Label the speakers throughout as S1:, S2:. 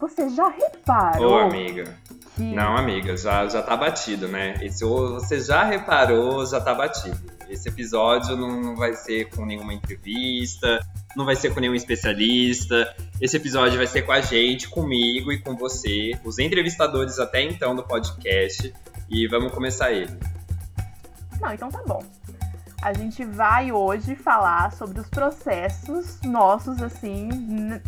S1: você já reparou?
S2: Ô, amiga.
S1: Que...
S2: Não, amiga, já, já tá batido, né? Esse você já reparou, já tá batido. Esse episódio não vai ser com nenhuma entrevista, não vai ser com nenhum especialista. Esse episódio vai ser com a gente, comigo e com você, os entrevistadores até então do podcast. E vamos começar ele.
S1: Não, então tá bom. A gente vai hoje falar sobre os processos nossos, assim,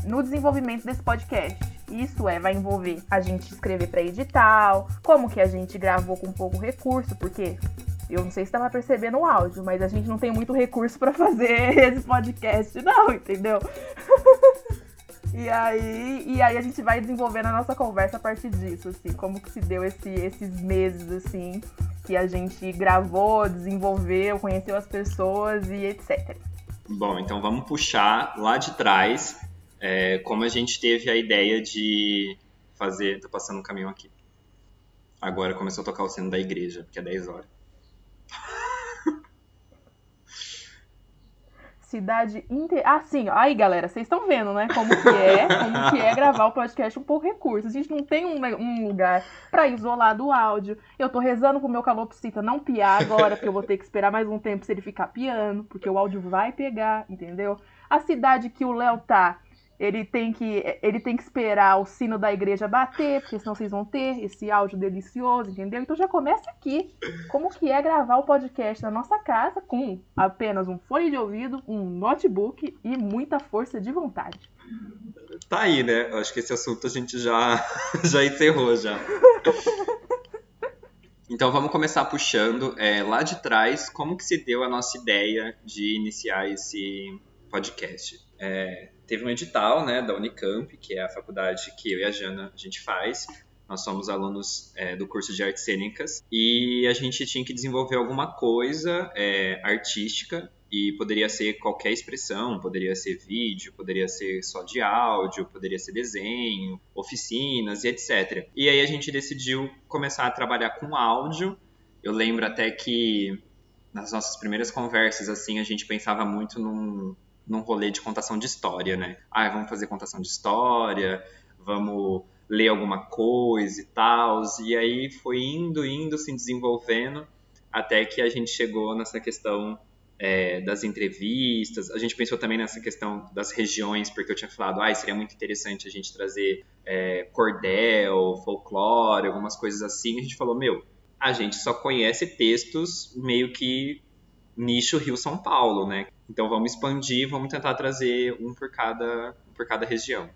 S1: no desenvolvimento desse podcast. Isso é, vai envolver a gente escrever para edital, como que a gente gravou com pouco recurso, porque eu não sei se estava percebendo o áudio, mas a gente não tem muito recurso para fazer esse podcast, não, entendeu? e aí, e aí a gente vai desenvolvendo a nossa conversa a partir disso, assim, como que se deu esse, esses meses, assim, que a gente gravou, desenvolveu, conheceu as pessoas e etc.
S2: Bom, então vamos puxar lá de trás é, como a gente teve a ideia de fazer. Tô passando um caminhão aqui. Agora começou a tocar o sino da igreja, porque é 10 horas.
S1: Cidade inteira. Ah, sim. Aí, galera, vocês estão vendo, né? Como que é, como que é gravar o podcast um pouco recurso. A gente não tem um, um lugar para isolar do áudio. Eu tô rezando pro meu calopsita não piar agora, porque eu vou ter que esperar mais um tempo se ele ficar piando, porque o áudio vai pegar, entendeu? A cidade que o Léo tá ele tem que ele tem que esperar o sino da igreja bater, porque senão vocês vão ter esse áudio delicioso, entendeu? Então já começa aqui. Como que é gravar o podcast na nossa casa com apenas um fone de ouvido, um notebook e muita força de vontade.
S2: Tá aí, né? Acho que esse assunto a gente já já encerrou já. Então vamos começar puxando é, lá de trás como que se deu a nossa ideia de iniciar esse podcast. É, teve um edital né, da Unicamp, que é a faculdade que eu e a Jana a gente faz. Nós somos alunos é, do curso de artes cênicas e a gente tinha que desenvolver alguma coisa é, artística e poderia ser qualquer expressão, poderia ser vídeo, poderia ser só de áudio, poderia ser desenho, oficinas e etc. E aí a gente decidiu começar a trabalhar com áudio. Eu lembro até que nas nossas primeiras conversas assim a gente pensava muito num num rolê de contação de história, né? Ah, vamos fazer contação de história, vamos ler alguma coisa e tal. E aí foi indo, indo, se desenvolvendo, até que a gente chegou nessa questão é, das entrevistas. A gente pensou também nessa questão das regiões, porque eu tinha falado, ah, seria muito interessante a gente trazer é, cordel, folclore, algumas coisas assim. A gente falou, meu, a gente só conhece textos meio que nicho Rio-São Paulo, né? Então vamos expandir, vamos tentar trazer um por cada, por cada região.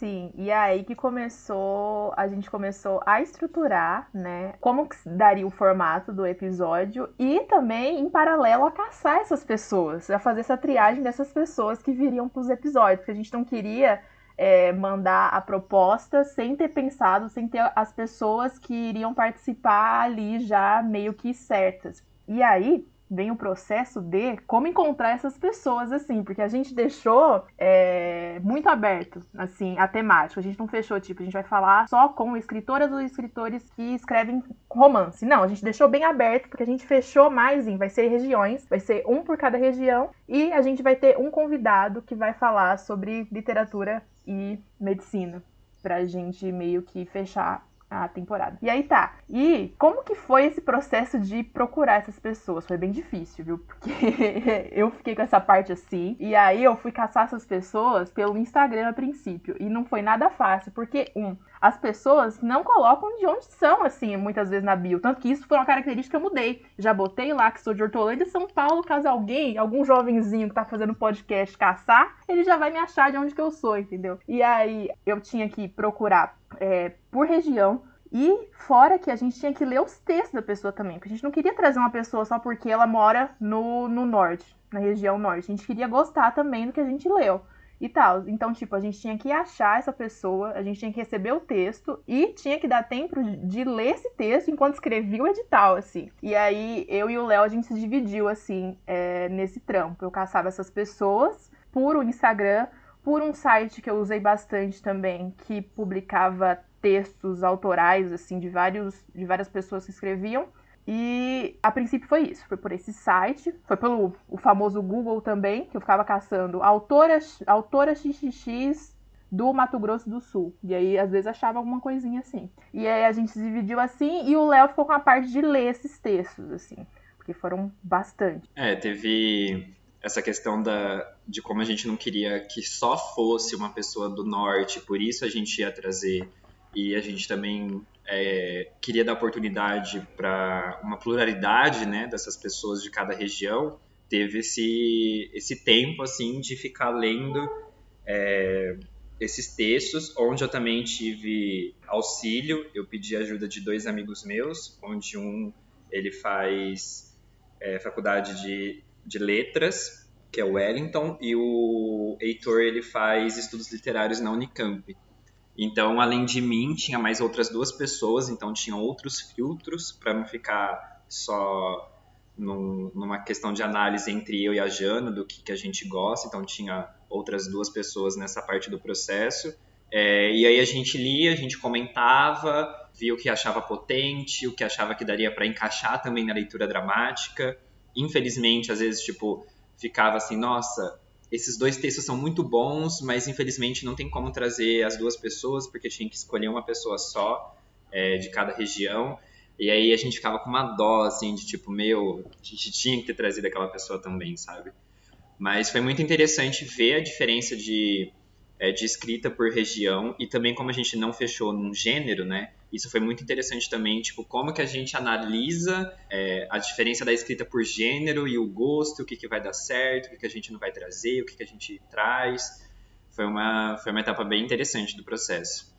S1: Sim, e é aí que começou, a gente começou a estruturar, né, como que daria o formato do episódio e também, em paralelo, a caçar essas pessoas, a fazer essa triagem dessas pessoas que viriam para os episódios, porque a gente não queria é, mandar a proposta sem ter pensado, sem ter as pessoas que iriam participar ali já meio que certas. E aí, vem o processo de como encontrar essas pessoas, assim, porque a gente deixou é, muito aberto, assim, a temática. A gente não fechou, tipo, a gente vai falar só com escritoras ou escritores que escrevem romance. Não, a gente deixou bem aberto, porque a gente fechou mais em, vai ser regiões, vai ser um por cada região, e a gente vai ter um convidado que vai falar sobre literatura e medicina, pra gente meio que fechar a temporada. E aí tá. E como que foi esse processo de procurar essas pessoas? Foi bem difícil, viu? Porque eu fiquei com essa parte assim. E aí eu fui caçar essas pessoas pelo Instagram a princípio. E não foi nada fácil, porque, um, as pessoas não colocam de onde são, assim, muitas vezes na bio. Tanto que isso foi uma característica que eu mudei. Já botei lá que sou de Hortolândia, São Paulo, caso alguém, algum jovenzinho que tá fazendo podcast caçar, ele já vai me achar de onde que eu sou, entendeu? E aí eu tinha que procurar é, por região. E fora que a gente tinha que ler os textos da pessoa também, porque a gente não queria trazer uma pessoa só porque ela mora no, no norte, na região norte. A gente queria gostar também do que a gente leu e tal. Então, tipo, a gente tinha que achar essa pessoa, a gente tinha que receber o texto e tinha que dar tempo de ler esse texto enquanto escrevia o edital, assim. E aí, eu e o Léo, a gente se dividiu, assim, é, nesse trampo. Eu caçava essas pessoas por o Instagram, por um site que eu usei bastante também, que publicava textos autorais, assim, de, vários, de várias pessoas que escreviam. E a princípio foi isso, foi por esse site, foi pelo o famoso Google também, que eu ficava caçando autora, autora XXX do Mato Grosso do Sul. E aí, às vezes, achava alguma coisinha assim. E aí a gente se dividiu assim e o Léo ficou com a parte de ler esses textos, assim. Porque foram bastante.
S2: É, teve essa questão da, de como a gente não queria que só fosse uma pessoa do norte, por isso a gente ia trazer. E a gente também é, queria dar oportunidade para uma pluralidade né, dessas pessoas de cada região. Teve esse, esse tempo assim de ficar lendo é, esses textos, onde eu também tive auxílio. Eu pedi ajuda de dois amigos meus, onde um ele faz é, faculdade de, de letras, que é o Wellington, e o Heitor ele faz estudos literários na Unicamp. Então, além de mim, tinha mais outras duas pessoas, então tinha outros filtros para não ficar só num, numa questão de análise entre eu e a Jana do que, que a gente gosta, então tinha outras duas pessoas nessa parte do processo. É, e aí a gente lia, a gente comentava, via o que achava potente, o que achava que daria para encaixar também na leitura dramática. Infelizmente, às vezes, tipo, ficava assim, nossa, esses dois textos são muito bons, mas infelizmente não tem como trazer as duas pessoas, porque tinha que escolher uma pessoa só é, de cada região. E aí a gente ficava com uma dó, assim, de tipo, meu, a gente tinha que ter trazido aquela pessoa também, sabe? Mas foi muito interessante ver a diferença de, é, de escrita por região e também como a gente não fechou num gênero, né? Isso foi muito interessante também, tipo, como que a gente analisa é, a diferença da escrita por gênero e o gosto, o que, que vai dar certo, o que, que a gente não vai trazer, o que, que a gente traz. Foi uma, foi uma etapa bem interessante do processo.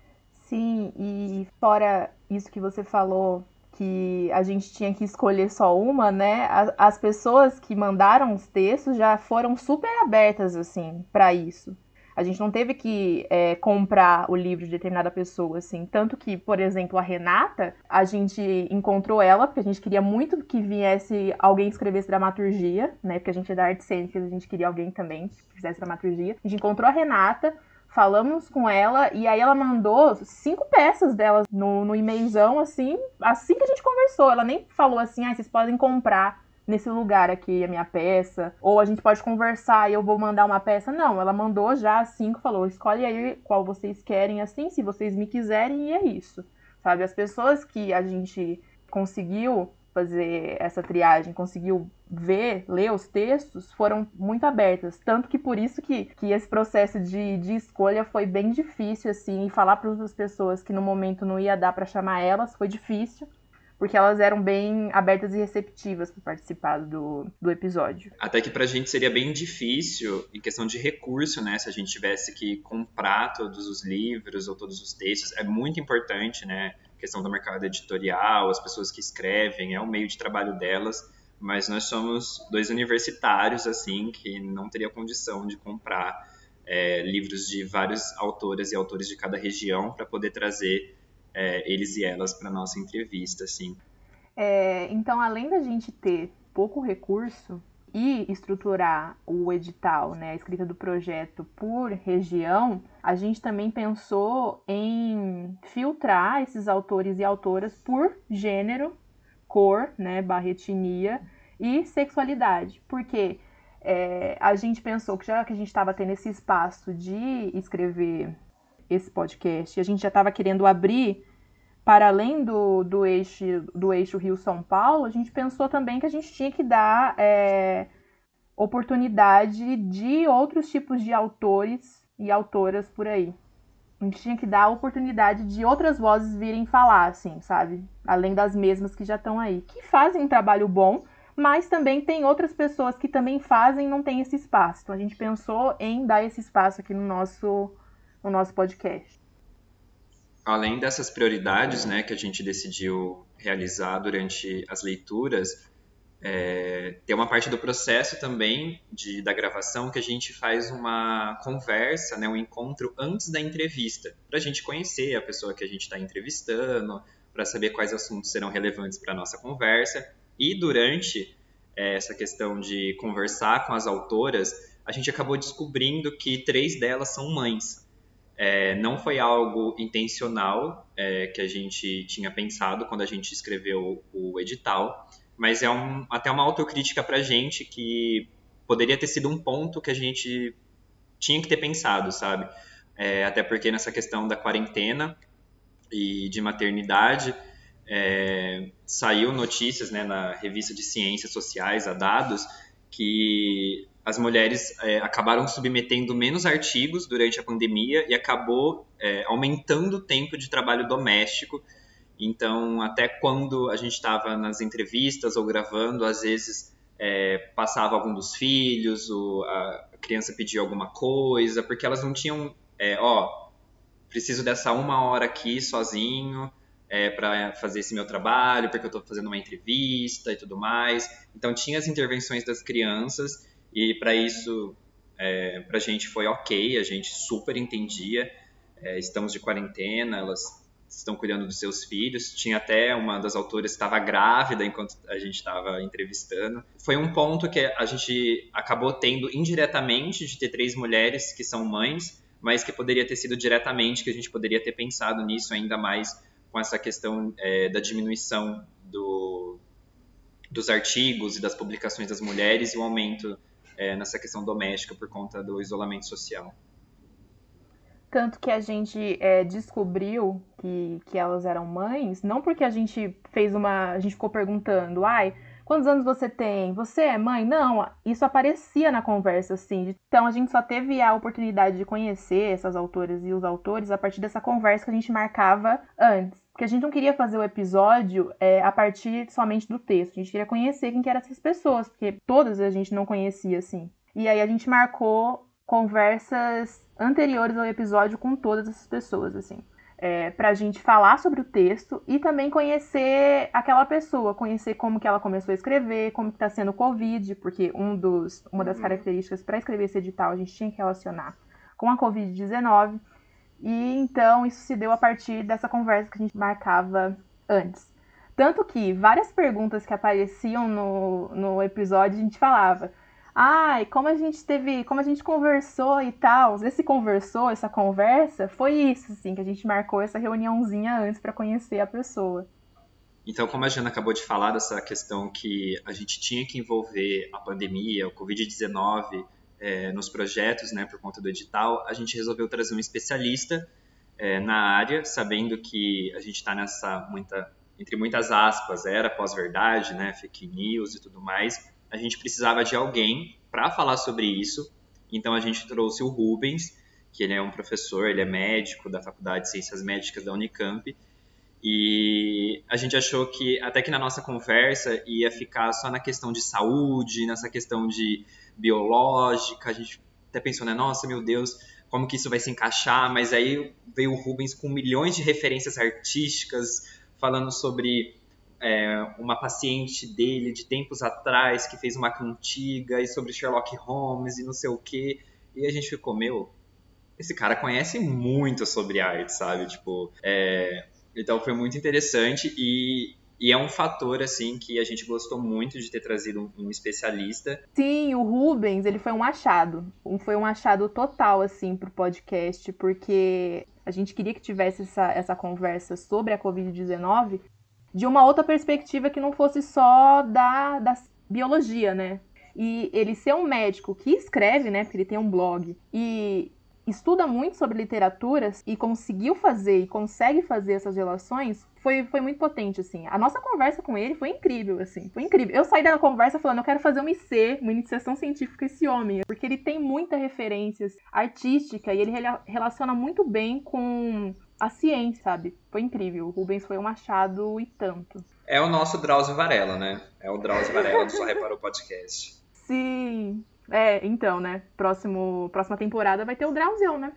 S1: Sim, e fora isso que você falou que a gente tinha que escolher só uma, né? As pessoas que mandaram os textos já foram super abertas, assim, para isso. A gente não teve que é, comprar o livro de determinada pessoa, assim. Tanto que, por exemplo, a Renata, a gente encontrou ela, porque a gente queria muito que viesse alguém escrevesse dramaturgia, né? Porque a gente é da arte cênicas, a gente queria alguém também que fizesse dramaturgia. A gente encontrou a Renata, falamos com ela e aí ela mandou cinco peças delas no, no e-mailzão, assim, assim que a gente conversou. Ela nem falou assim, ah, vocês podem comprar nesse lugar aqui a minha peça, ou a gente pode conversar e eu vou mandar uma peça. Não, ela mandou já cinco, falou, escolhe aí qual vocês querem, assim, se vocês me quiserem, e é isso. Sabe, as pessoas que a gente conseguiu fazer essa triagem, conseguiu ver, ler os textos, foram muito abertas. Tanto que por isso que, que esse processo de, de escolha foi bem difícil, assim, e falar para outras pessoas que no momento não ia dar para chamar elas foi difícil. Porque elas eram bem abertas e receptivas para participar do, do episódio.
S2: Até que pra gente seria bem difícil, em questão de recurso, né? Se a gente tivesse que comprar todos os livros ou todos os textos. É muito importante, né? questão do mercado editorial, as pessoas que escrevem, é o meio de trabalho delas, mas nós somos dois universitários, assim, que não teria condição de comprar é, livros de vários autoras e autores de cada região para poder trazer é, eles e elas para nossa entrevista, assim.
S1: É, então, além da gente ter pouco recurso, e estruturar o edital, né, a escrita do projeto por região, a gente também pensou em filtrar esses autores e autoras por gênero, cor, né, barra etnia e sexualidade. Porque é, a gente pensou que já que a gente estava tendo esse espaço de escrever esse podcast, a gente já estava querendo abrir para além do, do, eixo, do eixo Rio-São Paulo, a gente pensou também que a gente tinha que dar é, oportunidade de outros tipos de autores e autoras por aí. A gente tinha que dar a oportunidade de outras vozes virem falar, assim, sabe? Além das mesmas que já estão aí, que fazem um trabalho bom, mas também tem outras pessoas que também fazem e não tem esse espaço. Então a gente pensou em dar esse espaço aqui no nosso, no nosso podcast
S2: além dessas prioridades né, que a gente decidiu realizar durante as leituras, é, tem uma parte do processo também de, da gravação que a gente faz uma conversa, né, um encontro antes da entrevista, para a gente conhecer a pessoa que a gente está entrevistando, para saber quais assuntos serão relevantes para a nossa conversa. E durante é, essa questão de conversar com as autoras, a gente acabou descobrindo que três delas são mães. É, não foi algo intencional é, que a gente tinha pensado quando a gente escreveu o edital, mas é um, até uma autocrítica para a gente que poderia ter sido um ponto que a gente tinha que ter pensado, sabe? é, até porque nessa questão da quarentena e de maternidade, é, saiu notícias né, na revista de Ciências Sociais, a Dados, que as mulheres é, acabaram submetendo menos artigos durante a pandemia e acabou é, aumentando o tempo de trabalho doméstico. Então, até quando a gente estava nas entrevistas ou gravando, às vezes é, passava algum dos filhos, a criança pedia alguma coisa, porque elas não tinham, é, ó, preciso dessa uma hora aqui sozinho, é, para fazer esse meu trabalho, porque eu estou fazendo uma entrevista e tudo mais. Então tinha as intervenções das crianças e para isso é, para a gente foi ok, a gente super entendia. É, estamos de quarentena, elas estão cuidando dos seus filhos. Tinha até uma das autoras estava grávida enquanto a gente estava entrevistando. Foi um ponto que a gente acabou tendo indiretamente de ter três mulheres que são mães, mas que poderia ter sido diretamente, que a gente poderia ter pensado nisso ainda mais com essa questão é, da diminuição do, dos artigos e das publicações das mulheres e o aumento é, nessa questão doméstica por conta do isolamento social.
S1: Tanto que a gente é, descobriu que, que elas eram mães, não porque a gente fez uma. A gente ficou perguntando, ai, quantos anos você tem? Você é mãe? Não, isso aparecia na conversa, assim. Então a gente só teve a oportunidade de conhecer essas autoras e os autores a partir dessa conversa que a gente marcava antes. Porque a gente não queria fazer o episódio é, a partir somente do texto. A gente queria conhecer quem que eram essas pessoas, porque todas a gente não conhecia, assim. E aí a gente marcou conversas anteriores ao episódio com todas essas pessoas, assim. É, para a gente falar sobre o texto e também conhecer aquela pessoa, conhecer como que ela começou a escrever, como está sendo o Covid, porque um dos, uma das uhum. características para escrever esse edital a gente tinha que relacionar com a Covid-19. E então isso se deu a partir dessa conversa que a gente marcava antes. Tanto que várias perguntas que apareciam no, no episódio a gente falava. Ai, como a gente teve, como a gente conversou e tal. Esse conversou, essa conversa, foi isso, assim, que a gente marcou essa reuniãozinha antes para conhecer a pessoa.
S2: Então, como a Jana acabou de falar dessa questão que a gente tinha que envolver a pandemia, o Covid-19 é, nos projetos, né, por conta do edital, a gente resolveu trazer um especialista é, na área, sabendo que a gente está nessa muita, entre muitas aspas, era pós-verdade, né, fake news e tudo mais. A gente precisava de alguém para falar sobre isso. Então a gente trouxe o Rubens, que ele é um professor, ele é médico da Faculdade de Ciências Médicas da Unicamp. E a gente achou que até que na nossa conversa ia ficar só na questão de saúde, nessa questão de biológica, a gente até pensou, né, nossa, meu Deus, como que isso vai se encaixar, mas aí veio o Rubens com milhões de referências artísticas, falando sobre é, uma paciente dele de tempos atrás que fez uma cantiga e sobre Sherlock Holmes e não sei o que, e a gente ficou, meu, esse cara conhece muito sobre arte, sabe? Tipo, é... então foi muito interessante e e é um fator, assim, que a gente gostou muito de ter trazido um, um, especialista.
S1: Sim, o Rubens, ele foi um achado. Foi um achado total, assim, pro podcast, porque a gente queria que tivesse essa, essa conversa sobre a Covid-19 de uma outra perspectiva que não fosse só da, da biologia, né? E ele ser um médico que escreve, né? Porque ele tem um blog, e estuda muito sobre literaturas e conseguiu fazer e consegue fazer essas relações, foi, foi muito potente, assim. A nossa conversa com ele foi incrível, assim. Foi incrível. Eu saí da conversa falando, eu quero fazer uma IC, uma iniciação científica com esse homem, porque ele tem muita referências artística e ele relaciona muito bem com a ciência, sabe? Foi incrível. O Rubens foi um achado e tanto.
S2: É o nosso Drauzio Varela, né? É o Drauzio Varela do Só Reparou Podcast.
S1: Sim. É, então, né? Próximo, próxima temporada vai ter o Drauzão, né?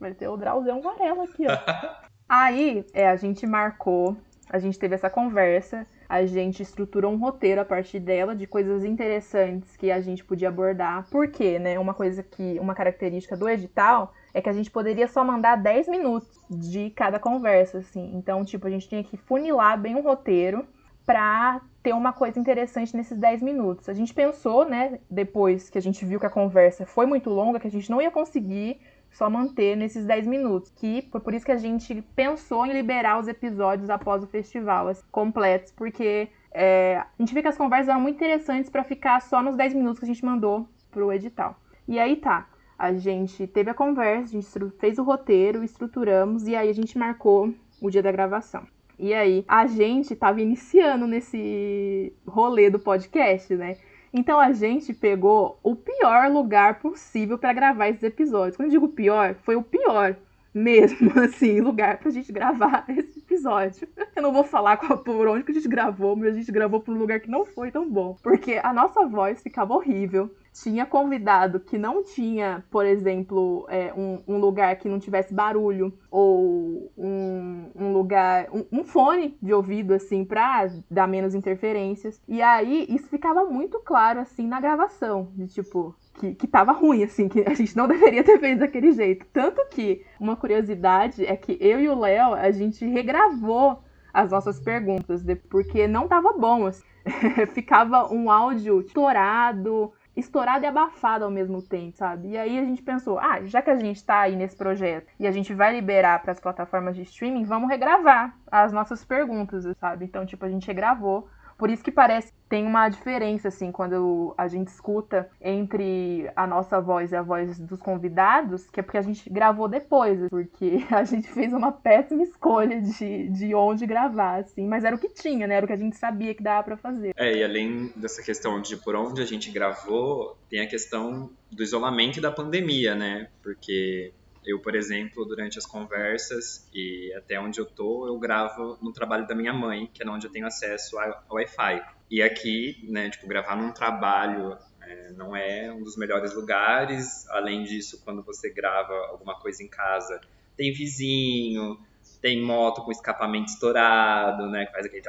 S1: Vai ter o Drauzão Varela aqui, ó. Aí, é, a gente marcou, a gente teve essa conversa, a gente estruturou um roteiro a partir dela de coisas interessantes que a gente podia abordar. Por quê, né? Uma coisa que, uma característica do edital é que a gente poderia só mandar 10 minutos de cada conversa, assim. Então, tipo, a gente tinha que funilar bem um roteiro para ter uma coisa interessante nesses 10 minutos. A gente pensou, né, depois que a gente viu que a conversa foi muito longa, que a gente não ia conseguir só manter nesses 10 minutos. Que foi por isso que a gente pensou em liberar os episódios após o festival, assim, completos, porque é, a gente vê que as conversas eram muito interessantes para ficar só nos 10 minutos que a gente mandou pro edital. E aí tá. a gente teve a conversa, a gente fez o roteiro, estruturamos e aí a gente marcou o dia da gravação. E aí, a gente tava iniciando nesse rolê do podcast, né? Então a gente pegou o pior lugar possível para gravar esses episódios. Quando eu digo pior, foi o pior mesmo, assim, lugar pra gente gravar esse episódio. Eu não vou falar qual, por onde que a gente gravou, mas a gente gravou por um lugar que não foi tão bom. Porque a nossa voz ficava horrível tinha convidado que não tinha, por exemplo, é, um, um, lugar que não tivesse barulho ou um, um lugar, um, um, fone de ouvido assim para dar menos interferências. E aí isso ficava muito claro assim na gravação, de tipo que, que tava ruim, assim, que a gente não deveria ter feito daquele jeito. Tanto que uma curiosidade é que eu e o Léo, a gente regravou as nossas perguntas, porque não tava bom. Assim. Ficava um áudio estourado, estourado e abafado ao mesmo tempo, sabe? E aí a gente pensou, ah, já que a gente tá aí nesse projeto e a gente vai liberar para as plataformas de streaming, vamos regravar as nossas perguntas, sabe? Então, tipo, a gente regravou por isso que parece tem uma diferença, assim, quando a gente escuta entre a nossa voz e a voz dos convidados, que é porque a gente gravou depois, porque a gente fez uma péssima escolha de, de onde gravar, assim, mas era o que tinha, né? Era o que a gente sabia que dava para fazer.
S2: É, e além dessa questão de por onde a gente gravou, tem a questão do isolamento e da pandemia, né? Porque eu, por exemplo, durante as conversas e até onde eu tô, eu gravo no trabalho da minha mãe, que é onde eu tenho acesso ao Wi-Fi. E aqui, né, tipo, gravar num trabalho é, não é um dos melhores lugares. Além disso, quando você grava alguma coisa em casa, tem vizinho, tem moto com escapamento estourado, né, que faz aquele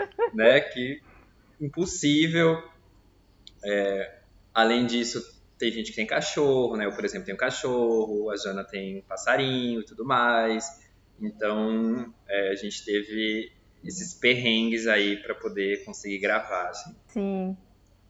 S2: né, que impossível. É, além disso, tem gente que tem cachorro, né? Eu, por exemplo, tenho cachorro, a Jana tem passarinho e tudo mais. Então, é, a gente teve esses perrengues aí para poder conseguir gravar, assim.
S1: Sim.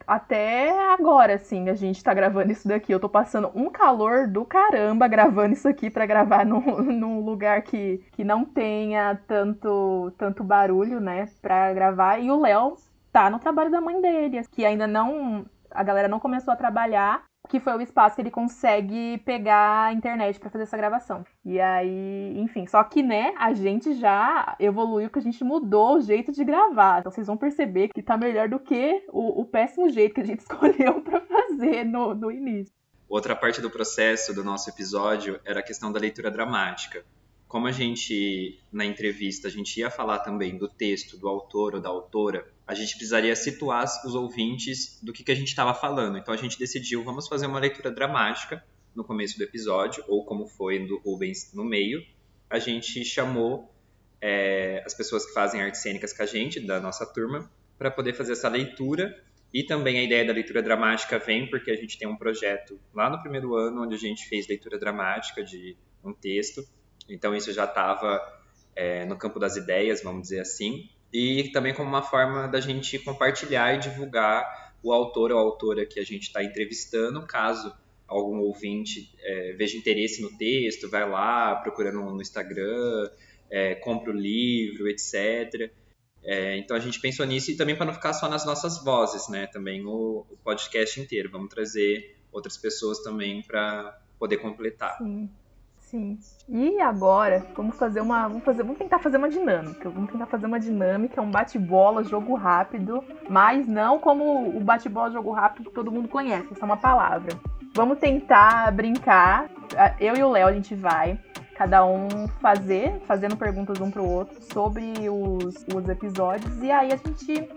S1: Até agora, assim, a gente tá gravando isso daqui. Eu tô passando um calor do caramba gravando isso aqui para gravar num, num lugar que, que não tenha tanto, tanto barulho, né? Pra gravar. E o Léo tá no trabalho da mãe dele, que ainda não. A galera não começou a trabalhar, que foi o espaço que ele consegue pegar a internet para fazer essa gravação. E aí, enfim, só que, né, a gente já evoluiu, que a gente mudou o jeito de gravar. Então vocês vão perceber que tá melhor do que o, o péssimo jeito que a gente escolheu para fazer no, no início.
S2: Outra parte do processo do nosso episódio era a questão da leitura dramática. Como a gente, na entrevista, a gente ia falar também do texto, do autor ou da autora, a gente precisaria situar os ouvintes do que, que a gente estava falando. Então a gente decidiu, vamos fazer uma leitura dramática no começo do episódio, ou como foi do Rubens no meio. A gente chamou é, as pessoas que fazem artes cênicas com a gente, da nossa turma, para poder fazer essa leitura. E também a ideia da leitura dramática vem porque a gente tem um projeto lá no primeiro ano, onde a gente fez leitura dramática de um texto. Então isso já estava é, no campo das ideias, vamos dizer assim e também como uma forma da gente compartilhar e divulgar o autor ou autora que a gente está entrevistando, caso algum ouvinte é, veja interesse no texto, vai lá, procura no, no Instagram, é, compra o livro, etc. É, então a gente pensou nisso e também para não ficar só nas nossas vozes, né? Também o, o podcast inteiro. Vamos trazer outras pessoas também para poder completar.
S1: Sim. Sim. E agora, vamos fazer uma. Vamos, fazer, vamos tentar fazer uma dinâmica. Vamos tentar fazer uma dinâmica, um bate-bola, jogo rápido, mas não como o bate-bola, jogo rápido que todo mundo conhece, essa é uma palavra. Vamos tentar brincar. Eu e o Léo, a gente vai, cada um fazer, fazendo perguntas um pro outro sobre os, os episódios, e aí a gente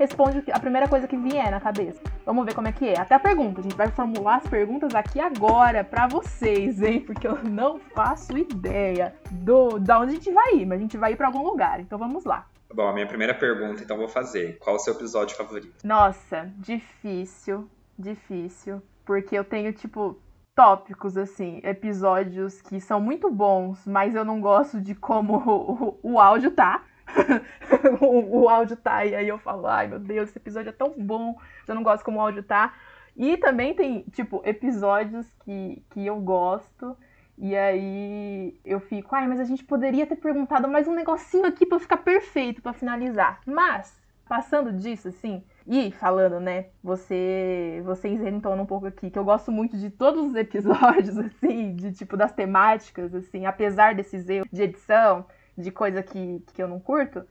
S1: responde a primeira coisa que vier na cabeça. Vamos ver como é que é. Até a pergunta. A gente vai formular as perguntas aqui agora para vocês, hein? Porque eu não faço ideia do da onde a gente vai ir, mas a gente vai ir para algum lugar. Então vamos lá.
S2: Bom, a minha primeira pergunta, então vou fazer. Qual o seu episódio favorito?
S1: Nossa, difícil, difícil, porque eu tenho tipo tópicos assim, episódios que são muito bons, mas eu não gosto de como o, o, o áudio tá. o, o, áudio tá, e aí eu falo, ai meu Deus, esse episódio é tão bom, eu não gosto como o áudio tá. E também tem, tipo, episódios que, que eu gosto, e aí eu fico, ai, mas a gente poderia ter perguntado mais um negocinho aqui para ficar perfeito, para finalizar. Mas, passando disso, assim, E falando, né, você você isentona um pouco aqui, que eu gosto muito de todos os episódios, assim, de tipo das temáticas, assim, apesar desses erros de edição, de coisa que, que eu não curto,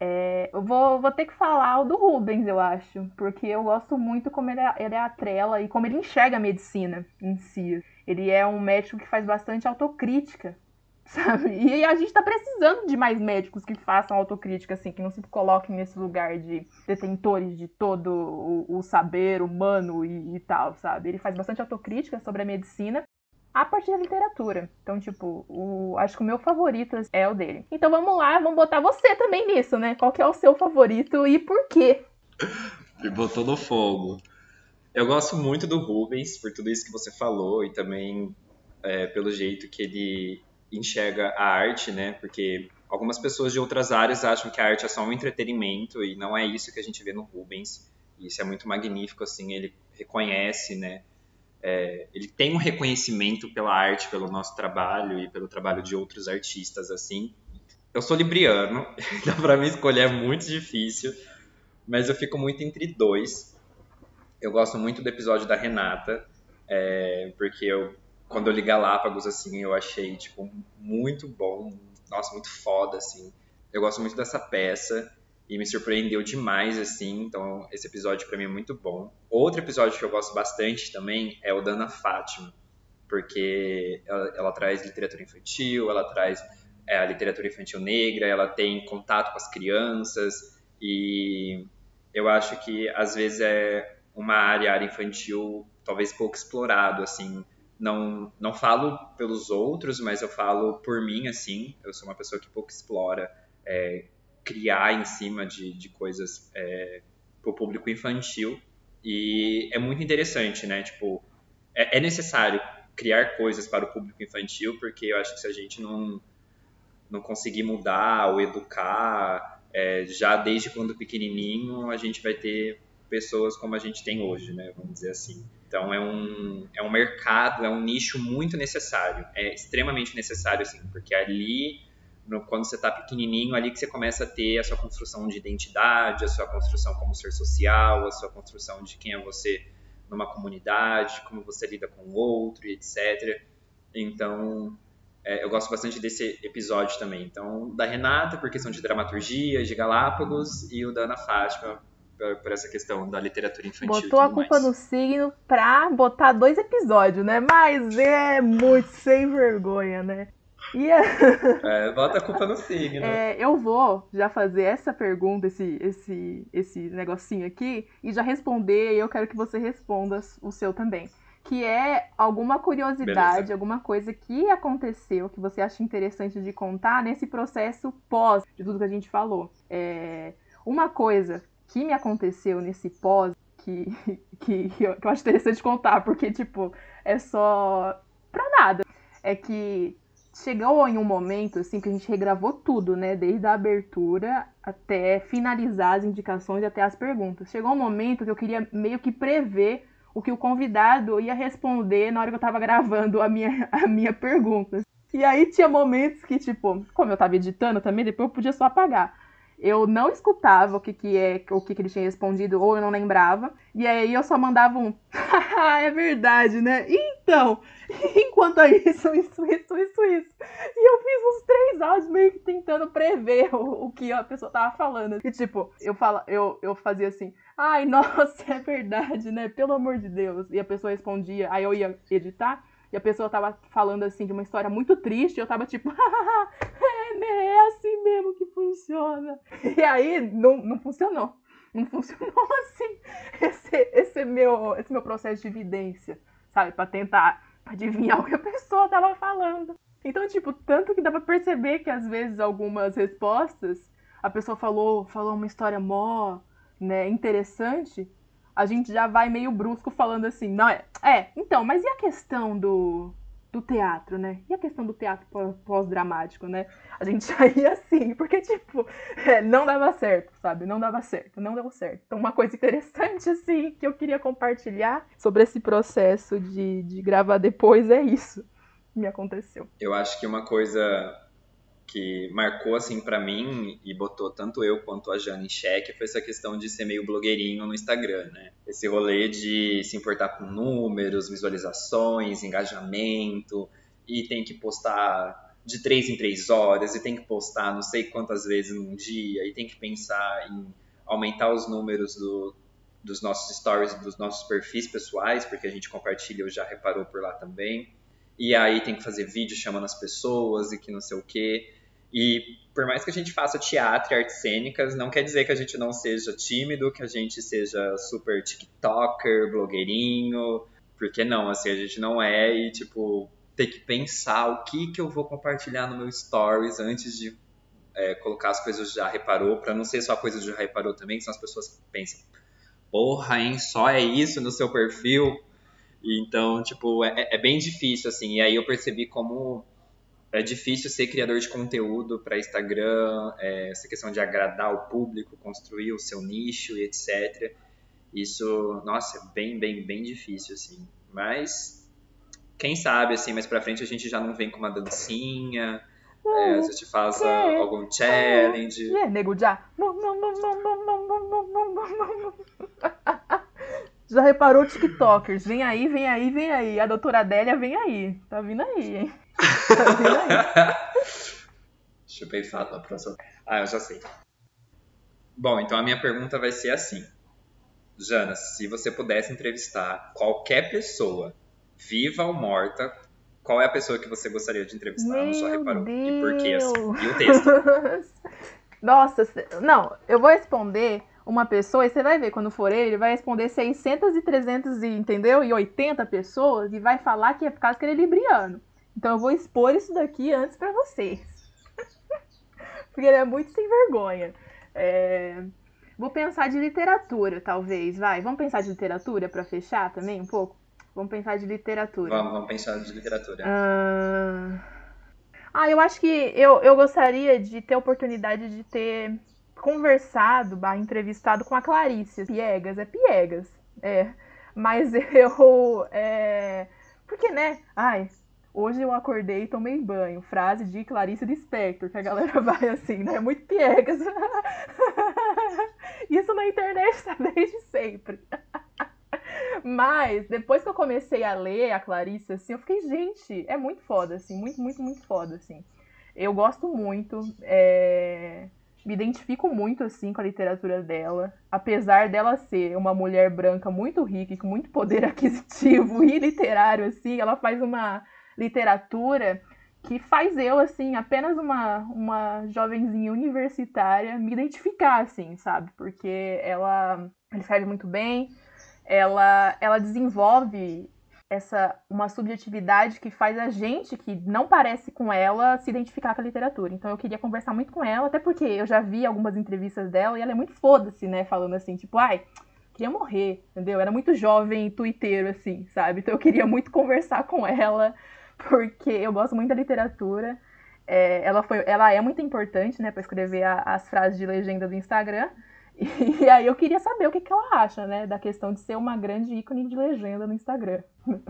S1: é, eu vou, vou ter que falar o do Rubens, eu acho, porque eu gosto muito como ele, é, ele é atrela e como ele enxerga a medicina em si. Ele é um médico que faz bastante autocrítica, sabe? E a gente tá precisando de mais médicos que façam autocrítica, assim, que não se coloquem nesse lugar de detentores de todo o, o saber humano e, e, tal, sabe? Ele faz bastante autocrítica sobre a medicina a partir da literatura. Então, tipo, o, acho que o meu favorito é o dele. Então vamos lá, vamos botar você também nisso, né? Qual que é o seu favorito e por quê?
S2: Me botou no fogo. Eu gosto muito do Rubens, por tudo isso que você falou, e também é, pelo jeito que ele enxerga a arte, né? Porque algumas pessoas de outras áreas acham que a arte é só um entretenimento, e não é isso que a gente vê no Rubens. E isso é muito magnífico, assim, ele reconhece, né? É, ele tem um reconhecimento pela arte, pelo nosso trabalho e pelo trabalho de outros artistas, assim. Eu sou libriano, então para mim escolher é muito difícil, mas eu fico muito entre dois. Eu gosto muito do episódio da Renata, é, porque eu, quando eu li Galápagos, assim, eu achei, tipo, muito bom, nossa, muito foda, assim. Eu gosto muito dessa peça e me surpreendeu demais, assim. Então, esse episódio para mim é muito bom. Outro episódio que eu gosto bastante também é o da Ana Fátima, porque ela, ela traz literatura infantil, ela traz é, a literatura infantil negra, ela tem contato com as crianças e eu acho que às vezes é uma área, área infantil talvez pouco explorado, assim. Não, não falo pelos outros, mas eu falo por mim, assim. Eu sou uma pessoa que pouco explora é, criar em cima de, de coisas é, para o público infantil. E é muito interessante, né? Tipo, é, é, necessário criar coisas para o público infantil, porque eu acho que se a gente não, não conseguir mudar ou educar, é, já desde quando pequenininho, a gente vai ter pessoas como a gente tem hoje, né? Vamos dizer assim. Então é um, é um mercado, é um nicho muito necessário, é extremamente necessário, assim, porque ali no, quando você está pequenininho, ali que você começa a ter a sua construção de identidade, a sua construção como ser social, a sua construção de quem é você numa comunidade, como você lida com o outro, etc. Então, é, eu gosto bastante desse episódio também. Então, da Renata, por questão de dramaturgia, de Galápagos, e o da Ana Fátima, por, por essa questão da literatura infantil.
S1: Botou a culpa
S2: mais.
S1: no signo pra botar dois episódios, né? Mas é muito sem vergonha, né?
S2: E é, bota a culpa no signo.
S1: É, eu vou já fazer essa pergunta, esse, esse, esse negocinho aqui, e já responder, e eu quero que você responda o seu também. Que é alguma curiosidade, Beleza. alguma coisa que aconteceu que você acha interessante de contar nesse processo pós de tudo que a gente falou. É, uma coisa que me aconteceu nesse pós que, que, que eu acho interessante contar, porque, tipo, é só pra nada. É que chegou em um momento assim que a gente regravou tudo, né? Desde a abertura até finalizar as indicações até as perguntas. Chegou um momento que eu queria meio que prever o que o convidado ia responder na hora que eu tava gravando a minha, a minha pergunta. E aí tinha momentos que, tipo, como eu tava editando também, depois eu podia só apagar eu não escutava o que, que é, o que, que ele tinha respondido, ou eu não lembrava. E aí eu só mandava um. é verdade, né? Então, enquanto isso, isso, isso, isso, isso. E eu fiz uns três áudios meio que tentando prever o, o que a pessoa tava falando. E tipo, eu, fala, eu, eu fazia assim. Ai, nossa, é verdade, né? Pelo amor de Deus. E a pessoa respondia, aí eu ia editar e a pessoa tava falando assim de uma história muito triste, e eu tava tipo, é, né, é assim mesmo que funciona. E aí não, não funcionou. Não funcionou assim esse, esse, meu, esse meu processo de evidência, sabe? para tentar adivinhar o que a pessoa tava falando. Então, tipo, tanto que dá pra perceber que às vezes algumas respostas a pessoa falou, falou uma história mó, né, interessante, a gente já vai meio brusco falando assim, não é? É, então, mas e a questão do, do teatro, né? E a questão do teatro pós-dramático, né? A gente já ia assim, porque, tipo, é, não dava certo, sabe? Não dava certo, não deu certo. Então, uma coisa interessante, assim, que eu queria compartilhar sobre esse processo de, de gravar depois é isso que me aconteceu.
S2: Eu acho que uma coisa que marcou assim para mim e botou tanto eu quanto a Jana em xeque foi essa questão de ser meio blogueirinho no Instagram, né? Esse rolê de se importar com números, visualizações, engajamento e tem que postar de três em três horas e tem que postar não sei quantas vezes num dia e tem que pensar em aumentar os números do, dos nossos stories, dos nossos perfis pessoais, porque a gente compartilha, já reparou por lá também. E aí tem que fazer vídeo chamando as pessoas e que não sei o quê. E por mais que a gente faça teatro e artes cênicas, não quer dizer que a gente não seja tímido, que a gente seja super TikToker, blogueirinho, porque não, assim, a gente não é e, tipo, ter que pensar o que que eu vou compartilhar no meu stories antes de é, colocar as coisas já reparou, para não ser só coisas já reparou também, que são as pessoas que pensam, porra, hein, só é isso no seu perfil? Então, tipo, é, é bem difícil, assim, e aí eu percebi como é difícil ser criador de conteúdo para Instagram, é, essa questão de agradar o público, construir o seu nicho e etc. Isso, nossa, é bem, bem, bem difícil, assim. Mas, quem sabe, assim, mais pra frente a gente já não vem com uma dancinha, é, a gente faça algum challenge.
S1: É, nego já. Já reparou TikTokers? Vem aí, vem aí, vem aí. A doutora Adélia vem aí. Tá vindo aí, hein? Tá vindo aí.
S2: Deixa eu pensar na próxima. Ah, eu já sei. Bom, então a minha pergunta vai ser assim. Jana, se você pudesse entrevistar qualquer pessoa, viva ou morta, qual é a pessoa que você gostaria de entrevistar?
S1: Meu
S2: não só reparou.
S1: Deus.
S2: E por quê? E o texto?
S1: Nossa, não, eu vou responder uma pessoa, e você vai ver quando for ele, ele vai responder 600 e 300 e, entendeu? E 80 pessoas e vai falar que é por causa que ele é libriano. Então eu vou expor isso daqui antes para vocês. Porque ele é muito sem vergonha. É... Vou pensar de literatura, talvez, vai. Vamos pensar de literatura para fechar também um pouco? Vamos pensar de literatura.
S2: Vamos, vamos pensar de literatura.
S1: Ah, ah eu acho que eu, eu gostaria de ter oportunidade de ter conversado, entrevistado com a Clarice Piegas. É Piegas, é. Mas eu. É... Porque, né? Ai, hoje eu acordei e tomei banho. Frase de Clarice Lispector, que a galera vai assim, né? Muito piegas. Isso na internet tá desde sempre. Mas, depois que eu comecei a ler a Clarice, assim, eu fiquei, gente, é muito foda, assim, muito, muito, muito foda, assim. Eu gosto muito, é... me identifico muito, assim, com a literatura dela. Apesar dela ser uma mulher branca muito rica e com muito poder aquisitivo e literário, assim, ela faz uma literatura que faz eu, assim, apenas uma, uma jovenzinha universitária me identificar, assim, sabe? Porque ela, ela escreve muito bem, ela, ela desenvolve essa uma subjetividade que faz a gente que não parece com ela se identificar com a literatura. Então eu queria conversar muito com ela, até porque eu já vi algumas entrevistas dela e ela é muito foda-se, né, falando assim, tipo, ai, queria morrer, entendeu? Era muito jovem e tuiteiro assim, sabe? Então eu queria muito conversar com ela, porque eu gosto muito da literatura. É, ela foi, ela é muito importante, né, para escrever a, as frases de legenda do Instagram. E aí eu queria saber o que, que ela acha, né, da questão de ser uma grande ícone de legenda no Instagram.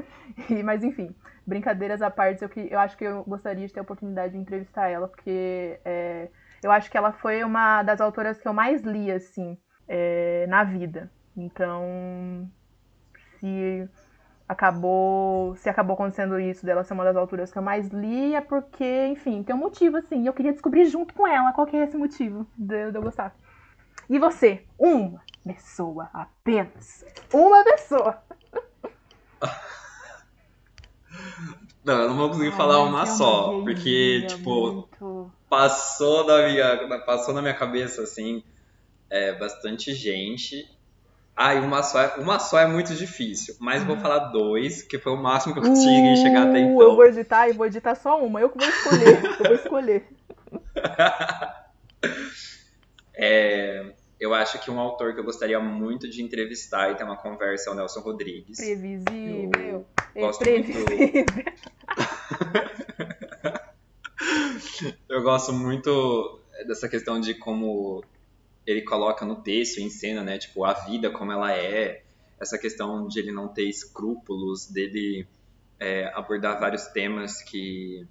S1: E, mas enfim, brincadeiras à parte, eu, eu acho que eu gostaria de ter a oportunidade de entrevistar ela, porque é, eu acho que ela foi uma das autoras que eu mais li, assim, é, na vida. Então, se acabou se acabou acontecendo isso dela ser uma das autoras que eu mais li, é porque, enfim, tem um motivo, assim, eu queria descobrir junto com ela qual que é esse motivo de, de eu gostar. E você? Uma pessoa apenas. Uma pessoa.
S2: Não, eu não vou conseguir falar uma é só, porque, tipo, muito... passou, da minha, passou na minha cabeça, assim, é, bastante gente. Ah, e uma só, é, uma só é muito difícil, mas vou falar dois, que foi o máximo que eu consegui uh, chegar até então.
S1: Eu vou editar e vou editar só uma, eu que vou escolher, eu vou escolher.
S2: É, eu acho que um autor que eu gostaria muito de entrevistar e ter uma conversa é o Nelson Rodrigues.
S1: Previsível. Eu é gosto previsível. muito.
S2: eu gosto muito dessa questão de como ele coloca no texto, em cena, né? Tipo, a vida como ela é, essa questão de ele não ter escrúpulos, dele é, abordar vários temas que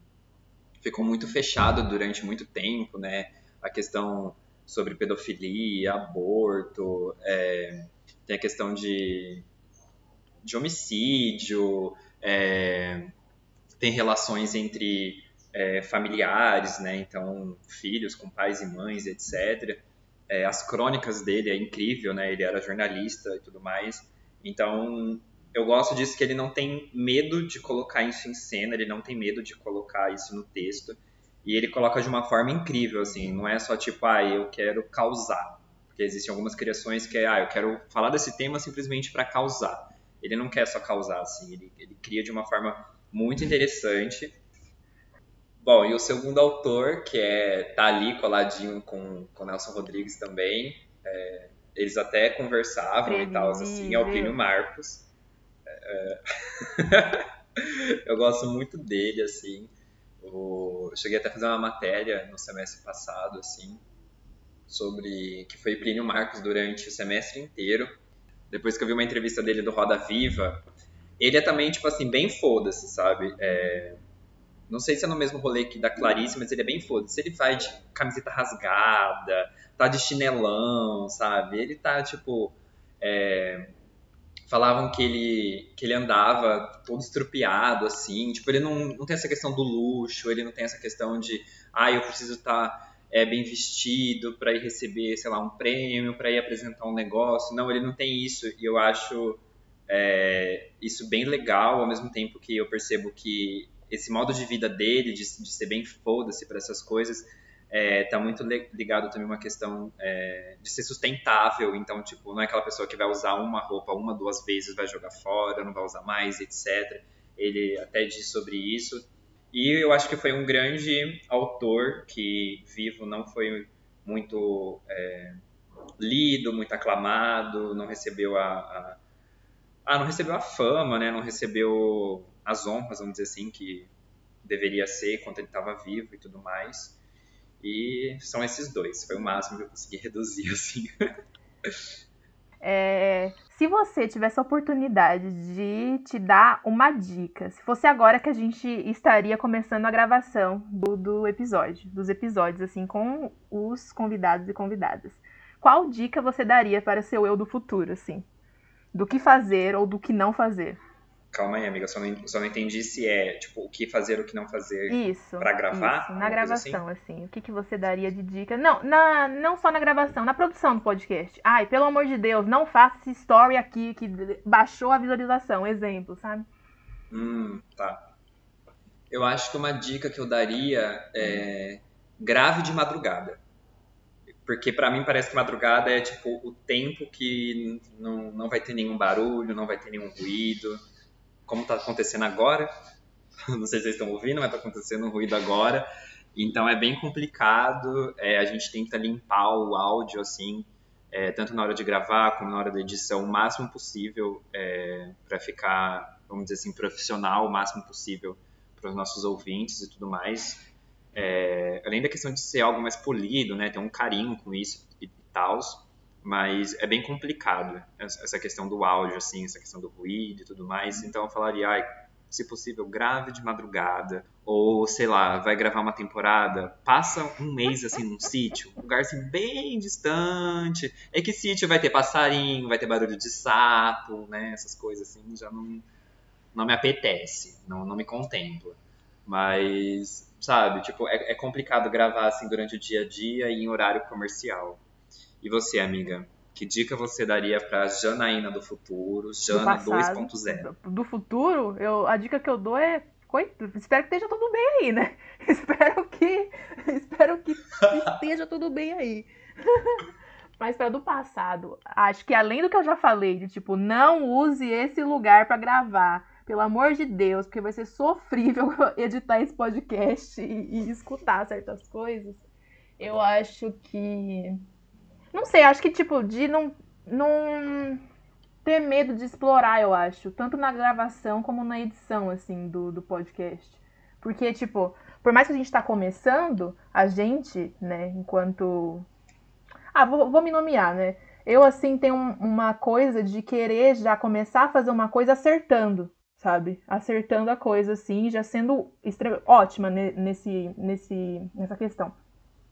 S2: ficou muito fechado durante muito tempo, né? A questão sobre pedofilia, aborto, é, tem a questão de, de homicídio, é, tem relações entre é, familiares, né? Então, filhos com pais e mães, etc. É, as crônicas dele é incrível, né? Ele era jornalista e tudo mais. Então, eu gosto disso que ele não tem medo de colocar isso em cena, ele não tem medo de colocar isso no texto. E ele coloca de uma forma incrível, assim, não é só tipo, ah, eu quero causar. Porque existem algumas criações que é, ah, eu quero falar desse tema simplesmente para causar. Ele não quer só causar, assim, ele, ele cria de uma forma muito interessante. Bom, e o segundo autor, que é tá ali coladinho com o Nelson Rodrigues também, é, eles até conversavam e tal, assim, é o Plínio Marcos. É... eu gosto muito dele, assim. Eu cheguei até a fazer uma matéria no semestre passado, assim, sobre que foi Plínio Marcos durante o semestre inteiro. Depois que eu vi uma entrevista dele do Roda Viva, ele é também, tipo assim, bem foda-se, sabe? É... Não sei se é no mesmo rolê que da Clarice, mas ele é bem foda-se. Ele vai de camiseta rasgada, tá de chinelão, sabe? Ele tá, tipo. É falavam que ele, que ele andava todo estrupiado, assim. Tipo, ele não, não tem essa questão do luxo, ele não tem essa questão de, ah, eu preciso estar tá, é, bem vestido para ir receber, sei lá, um prêmio, para ir apresentar um negócio. Não, ele não tem isso. E eu acho é, isso bem legal, ao mesmo tempo que eu percebo que esse modo de vida dele, de, de ser bem foda-se para essas coisas, está é, tá muito ligado também uma questão é, de ser sustentável. Então, tipo, não é aquela pessoa que vai usar uma roupa uma, duas vezes, vai jogar fora, não vai usar mais, etc. Ele até diz sobre isso. E eu acho que foi um grande autor que vivo não foi muito é, lido, muito aclamado, não recebeu a, a, ah, não recebeu a fama, né? Não recebeu as honras, vamos dizer assim, que deveria ser quando ele estava vivo e tudo mais. E são esses dois. Foi o máximo que eu consegui reduzir, assim.
S1: É, se você tivesse a oportunidade de te dar uma dica, se fosse agora que a gente estaria começando a gravação do, do episódio, dos episódios, assim, com os convidados e convidadas, qual dica você daria para seu eu do futuro, assim? Do que fazer ou do que não fazer?
S2: Calma aí, amiga, só não, só não entendi se é, tipo, o que fazer o que não fazer isso, pra gravar.
S1: Isso, na gravação, assim? assim? O que, que você daria de dica? Não, na, não só na gravação, na produção do podcast. Ai, pelo amor de Deus, não faça esse story aqui que baixou a visualização, exemplo, sabe?
S2: Hum, tá. Eu acho que uma dica que eu daria é grave de madrugada. Porque para mim parece que madrugada é tipo o tempo que não, não vai ter nenhum barulho, não vai ter nenhum ruído como está acontecendo agora. Não sei se vocês estão ouvindo, mas está acontecendo um ruído agora. Então é bem complicado. É, a gente tenta limpar o áudio assim, é, tanto na hora de gravar como na hora da edição, o máximo possível é, para ficar, vamos dizer assim, profissional, o máximo possível para os nossos ouvintes e tudo mais. É, além da questão de ser algo mais polido, né, ter um carinho com isso e, e tal mas é bem complicado essa questão do áudio, assim, essa questão do ruído e tudo mais. Então eu falaria, ai, se possível, grave de madrugada. Ou, sei lá, vai gravar uma temporada, passa um mês assim num sítio, um lugar assim bem distante. É que sítio vai ter passarinho, vai ter barulho de sapo, né? Essas coisas assim, já não, não me apetece, não, não me contempla. Mas, sabe, tipo, é, é complicado gravar assim durante o dia a dia e em horário comercial. E você, amiga? Que dica você daria para Janaína do futuro, Jana 2.0?
S1: Do futuro, eu, a dica que eu dou é espero que esteja tudo bem aí, né? espero que espero que esteja tudo bem aí. Mas para do passado, acho que além do que eu já falei, de tipo, não use esse lugar para gravar, pelo amor de Deus, porque vai ser sofrível editar esse podcast e, e escutar certas coisas. Eu acho que não sei, acho que, tipo, de não, não ter medo de explorar, eu acho. Tanto na gravação como na edição, assim, do, do podcast. Porque, tipo, por mais que a gente tá começando, a gente, né, enquanto. Ah, vou, vou me nomear, né? Eu, assim, tenho uma coisa de querer já começar a fazer uma coisa acertando, sabe? Acertando a coisa assim, já sendo ótima nesse, nesse, nessa questão.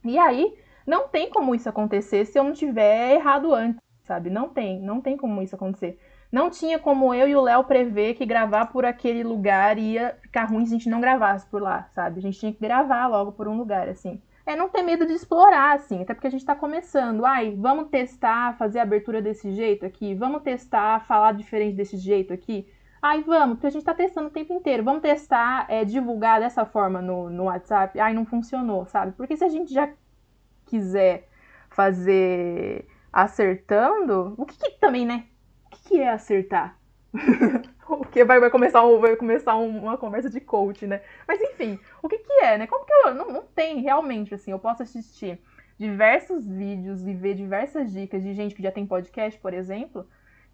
S1: E aí, não tem como isso acontecer se eu não tiver errado antes, sabe? Não tem, não tem como isso acontecer. Não tinha como eu e o Léo prever que gravar por aquele lugar ia ficar ruim se a gente não gravasse por lá, sabe? A gente tinha que gravar logo por um lugar, assim. É não ter medo de explorar, assim, até porque a gente tá começando. Ai, vamos testar, fazer a abertura desse jeito aqui? Vamos testar, falar diferente desse jeito aqui? Ai, vamos, porque a gente tá testando o tempo inteiro. Vamos testar, é, divulgar dessa forma no, no WhatsApp. Ai, não funcionou, sabe? Porque se a gente já quiser fazer acertando, o que, que também, né? O que, que é acertar? Porque vai, vai começar, um, vai começar um, uma conversa de coach, né? Mas enfim, o que, que é, né? Como que eu. Não, não tem realmente, assim, eu posso assistir diversos vídeos e ver diversas dicas de gente que já tem podcast, por exemplo,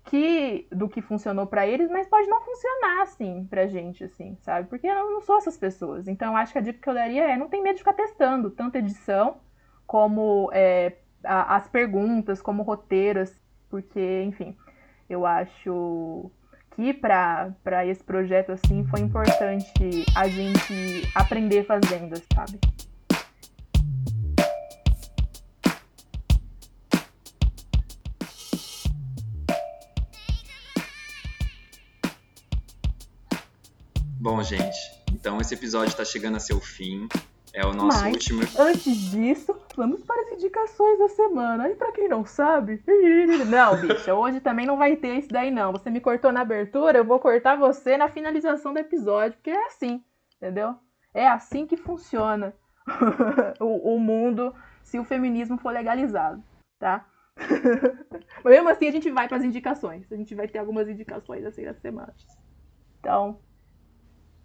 S1: que do que funcionou para eles, mas pode não funcionar assim pra gente, assim, sabe? Porque eu não sou essas pessoas. Então, acho que a dica que eu daria é não tem medo de ficar testando, tanto edição como é, a, as perguntas, como roteiros, porque, enfim, eu acho que para esse projeto assim foi importante a gente aprender fazendo, sabe?
S2: Bom, gente, então esse episódio está chegando a seu fim. É o nosso
S1: Mas,
S2: último.
S1: Antes disso, vamos para as indicações da semana. E para quem não sabe. Não, bicha, hoje também não vai ter isso daí, não. Você me cortou na abertura, eu vou cortar você na finalização do episódio, porque é assim, entendeu? É assim que funciona o, o mundo se o feminismo for legalizado, tá? Mas mesmo assim a gente vai para as indicações. A gente vai ter algumas indicações assim na semana. Então,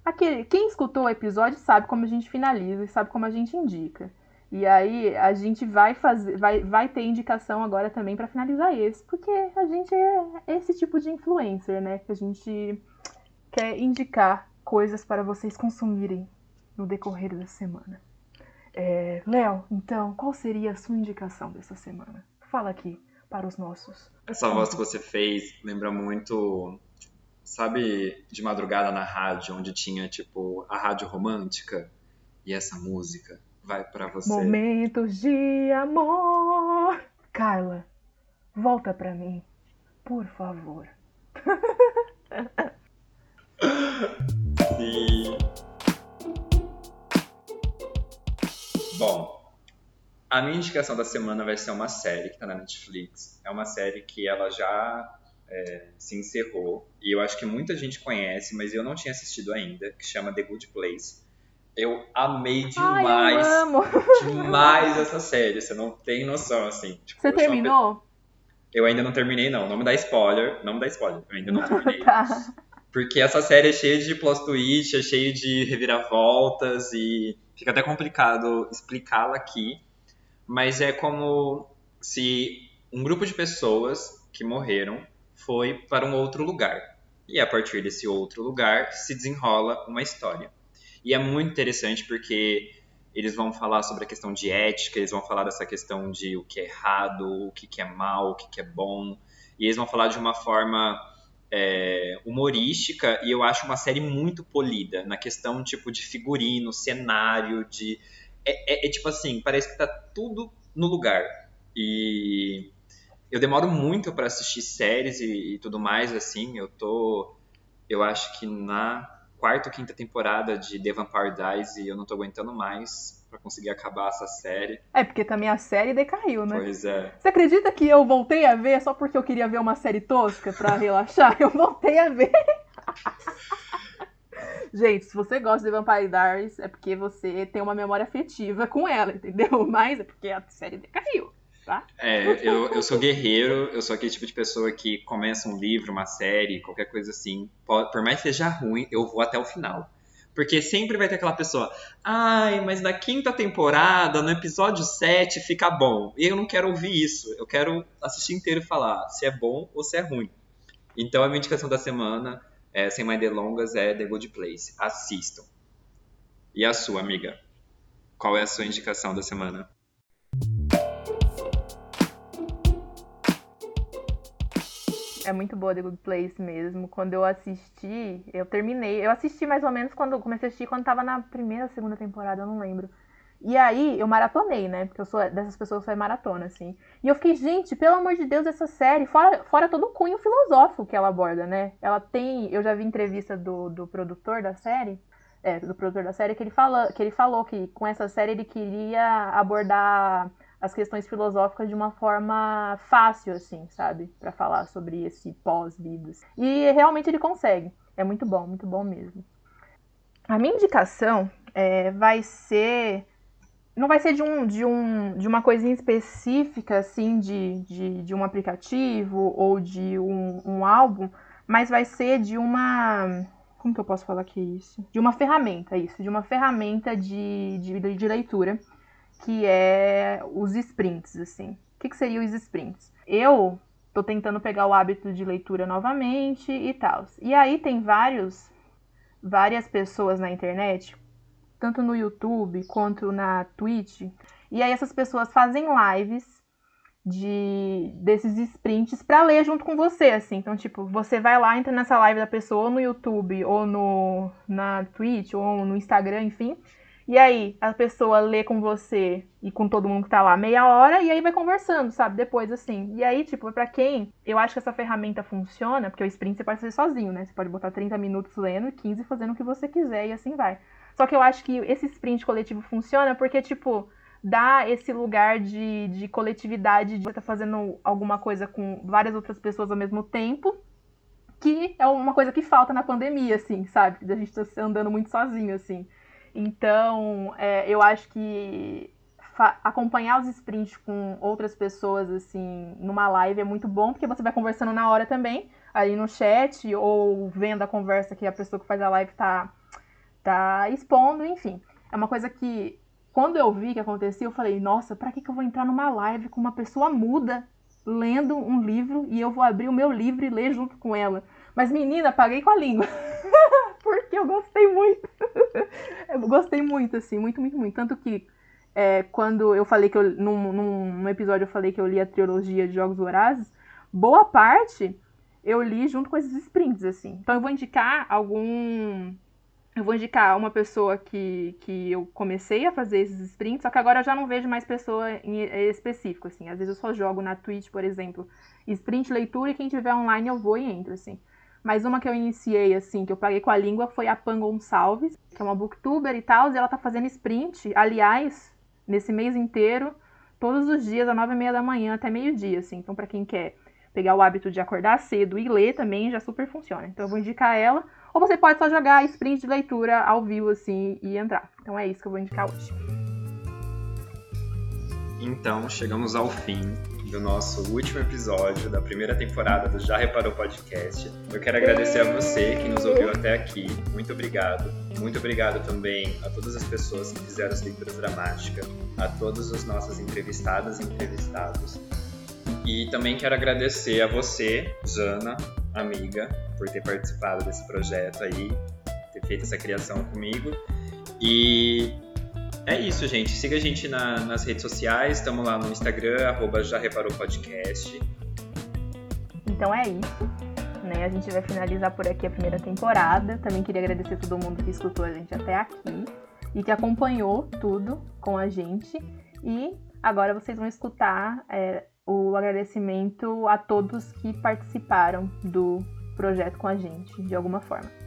S1: Aquele, quem escutou o episódio sabe como a gente finaliza e sabe como a gente indica. E aí a gente vai fazer, vai, vai ter indicação agora também para finalizar esse, porque a gente é esse tipo de influencer, né? Que a gente quer indicar coisas para vocês consumirem no decorrer da semana. É, Léo, então, qual seria a sua indicação dessa semana? Fala aqui para os nossos.
S2: Essa voz que você fez lembra muito sabe, de madrugada na rádio, onde tinha, tipo, a rádio romântica e essa música vai para você.
S1: Momentos de amor. Carla, volta pra mim, por favor.
S2: Sim. Bom, a minha indicação da semana vai ser uma série que tá na Netflix. É uma série que ela já é, se encerrou e eu acho que muita gente conhece, mas eu não tinha assistido ainda, que chama The Good Place. Eu amei demais,
S1: Ai, eu
S2: demais essa série. Você não tem noção, assim.
S1: Tipo, você terminou?
S2: Eu ainda não terminei, não. Não me dá spoiler. Não me dá spoiler. Eu ainda não terminei.
S1: tá.
S2: Porque essa série é cheia de plot twist, é cheia de reviravoltas e fica até complicado explicá-la aqui. Mas é como se um grupo de pessoas que morreram foi para um outro lugar. E a partir desse outro lugar se desenrola uma história. E é muito interessante porque eles vão falar sobre a questão de ética, eles vão falar dessa questão de o que é errado, o que, é mal, o que, é bom. E eles vão falar de uma forma é, humorística e eu acho uma série muito polida na questão tipo de figurino, cenário, de é, é, é tipo assim, parece que tá tudo no lugar. E eu demoro muito para assistir séries e, e, tudo mais, assim. Eu tô, eu acho que na quarta ou quinta temporada de The Vampire Diaries e eu não tô aguentando mais para conseguir acabar essa série.
S1: É, porque também a série decaiu, né?
S2: Pois é.
S1: Você acredita que eu voltei a ver só porque eu queria ver uma série tosca para relaxar? Eu voltei a ver. Gente, se você gosta de Vampire Diaries, é porque você tem uma memória afetiva com ela, entendeu? Mas é porque a série decaiu tá?
S2: É, eu, eu sou guerreiro, eu sou aquele tipo de pessoa que começa um livro, uma série, qualquer coisa assim, por mais que seja ruim, eu vou até o final. Porque sempre vai ter aquela pessoa, ai, mas na quinta temporada, no episódio 7, fica bom. E eu não quero ouvir isso. Eu quero assistir inteiro e falar se é bom ou se é ruim. Então a minha indicação da semana, é, sem mais delongas, é The Good Place. Assistam. E a sua, amiga? Qual é a sua indicação da semana?
S1: É muito boa The Good Place mesmo. Quando eu assisti, eu terminei. Eu assisti mais ou menos quando comecei a assistir quando tava na primeira, segunda temporada, eu não lembro. E aí eu maratonei, né? Porque eu sou dessas pessoas que faz maratona, assim. E eu fiquei, gente, pelo amor de Deus, essa série, fora, fora todo o cunho filosófico que ela aborda, né? Ela tem. Eu já vi entrevista do, do produtor da série. É, do produtor da série, que ele, fala, que ele falou que com essa série ele queria abordar as questões filosóficas de uma forma fácil, assim, sabe? para falar sobre esse pós-vida. E realmente ele consegue. É muito bom, muito bom mesmo. A minha indicação é, vai ser. Não vai ser de, um, de, um, de uma coisinha específica, assim, de, de, de um aplicativo ou de um, um álbum, mas vai ser de uma. Como que eu posso falar que é isso? De uma ferramenta, isso, de uma ferramenta de, de, de leitura que é os sprints, assim. O que, que seriam os sprints? Eu tô tentando pegar o hábito de leitura novamente e tal. E aí tem vários, várias pessoas na internet, tanto no YouTube quanto na Twitch. E aí essas pessoas fazem lives de desses sprints para ler junto com você, assim. Então, tipo, você vai lá, entra nessa live da pessoa ou no YouTube ou no na Twitch ou no Instagram, enfim, e aí, a pessoa lê com você e com todo mundo que tá lá meia hora, e aí vai conversando, sabe? Depois, assim. E aí, tipo, para quem eu acho que essa ferramenta funciona, porque o sprint você pode fazer sozinho, né? Você pode botar 30 minutos lendo e 15 fazendo o que você quiser, e assim vai. Só que eu acho que esse sprint coletivo funciona porque, tipo, dá esse lugar de, de coletividade, de você tá fazendo alguma coisa com várias outras pessoas ao mesmo tempo, que é uma coisa que falta na pandemia, assim, sabe? A gente tá andando muito sozinho, assim. Então, é, eu acho que acompanhar os sprints com outras pessoas, assim, numa live é muito bom, porque você vai conversando na hora também, ali no chat, ou vendo a conversa que a pessoa que faz a live tá, tá expondo, enfim. É uma coisa que, quando eu vi que acontecia, eu falei, nossa, pra que, que eu vou entrar numa live com uma pessoa muda lendo um livro e eu vou abrir o meu livro e ler junto com ela? Mas, menina, paguei com a língua. porque eu gostei muito. eu gostei muito, assim, muito, muito, muito. Tanto que é, quando eu falei que eu. Num, num, episódio eu falei que eu li a trilogia de Jogos Vorazes, boa parte eu li junto com esses sprints, assim. Então eu vou indicar algum. Eu vou indicar uma pessoa que, que eu comecei a fazer esses sprints, só que agora eu já não vejo mais pessoa em específico, assim. Às vezes eu só jogo na Twitch, por exemplo, sprint leitura e quem tiver online eu vou e entro, assim. Mas uma que eu iniciei, assim, que eu paguei com a língua foi a Pan Gonçalves, que é uma booktuber e tal, e ela tá fazendo sprint, aliás, nesse mês inteiro, todos os dias, às nove e meia da manhã até meio-dia, assim. Então, para quem quer pegar o hábito de acordar cedo e ler também, já super funciona. Então, eu vou indicar ela. Ou você pode só jogar sprint de leitura ao vivo, assim, e entrar. Então, é isso que eu vou indicar hoje.
S2: Então, chegamos ao fim do nosso último episódio da primeira temporada do Já Reparou Podcast. Eu quero agradecer a você que nos ouviu até aqui. Muito obrigado. Muito obrigado também a todas as pessoas que fizeram as leituras dramáticas, a todos os nossos entrevistadas e entrevistados. E também quero agradecer a você, Jana, amiga, por ter participado desse projeto aí, ter feito essa criação comigo. E é isso, gente. Siga a gente na, nas redes sociais. Estamos lá no Instagram, arroba já reparou podcast.
S1: Então é isso. Né? A gente vai finalizar por aqui a primeira temporada. Também queria agradecer a todo mundo que escutou a gente até aqui e que acompanhou tudo com a gente. E agora vocês vão escutar é, o agradecimento a todos que participaram do projeto com a gente, de alguma forma.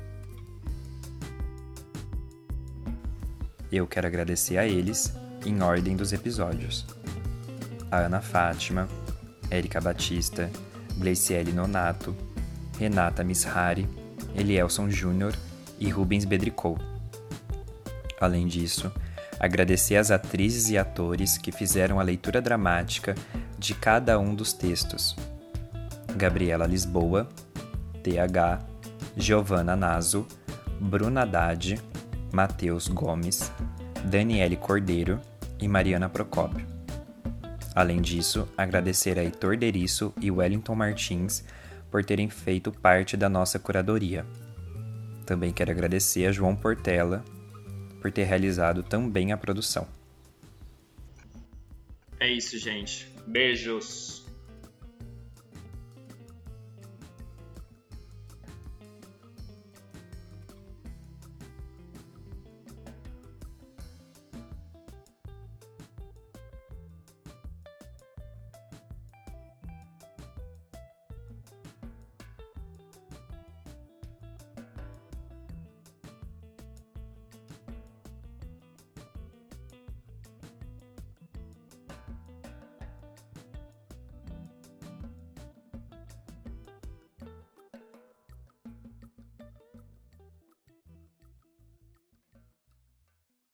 S3: Eu quero agradecer a eles em ordem dos episódios. A Ana Fátima, Érica Batista, Gleiciele Nonato, Renata Mishari, Elielson Júnior e Rubens Bedricou. Além disso, agradecer às atrizes e atores que fizeram a leitura dramática de cada um dos textos. Gabriela Lisboa, TH, Giovanna Naso, Bruna Haddad, Matheus Gomes, Daniele Cordeiro e Mariana Procópio. Além disso, agradecer a Heitor Derisso e Wellington Martins por terem feito parte da nossa curadoria. Também quero agradecer a João Portela por ter realizado também a produção.
S2: É isso, gente. Beijos!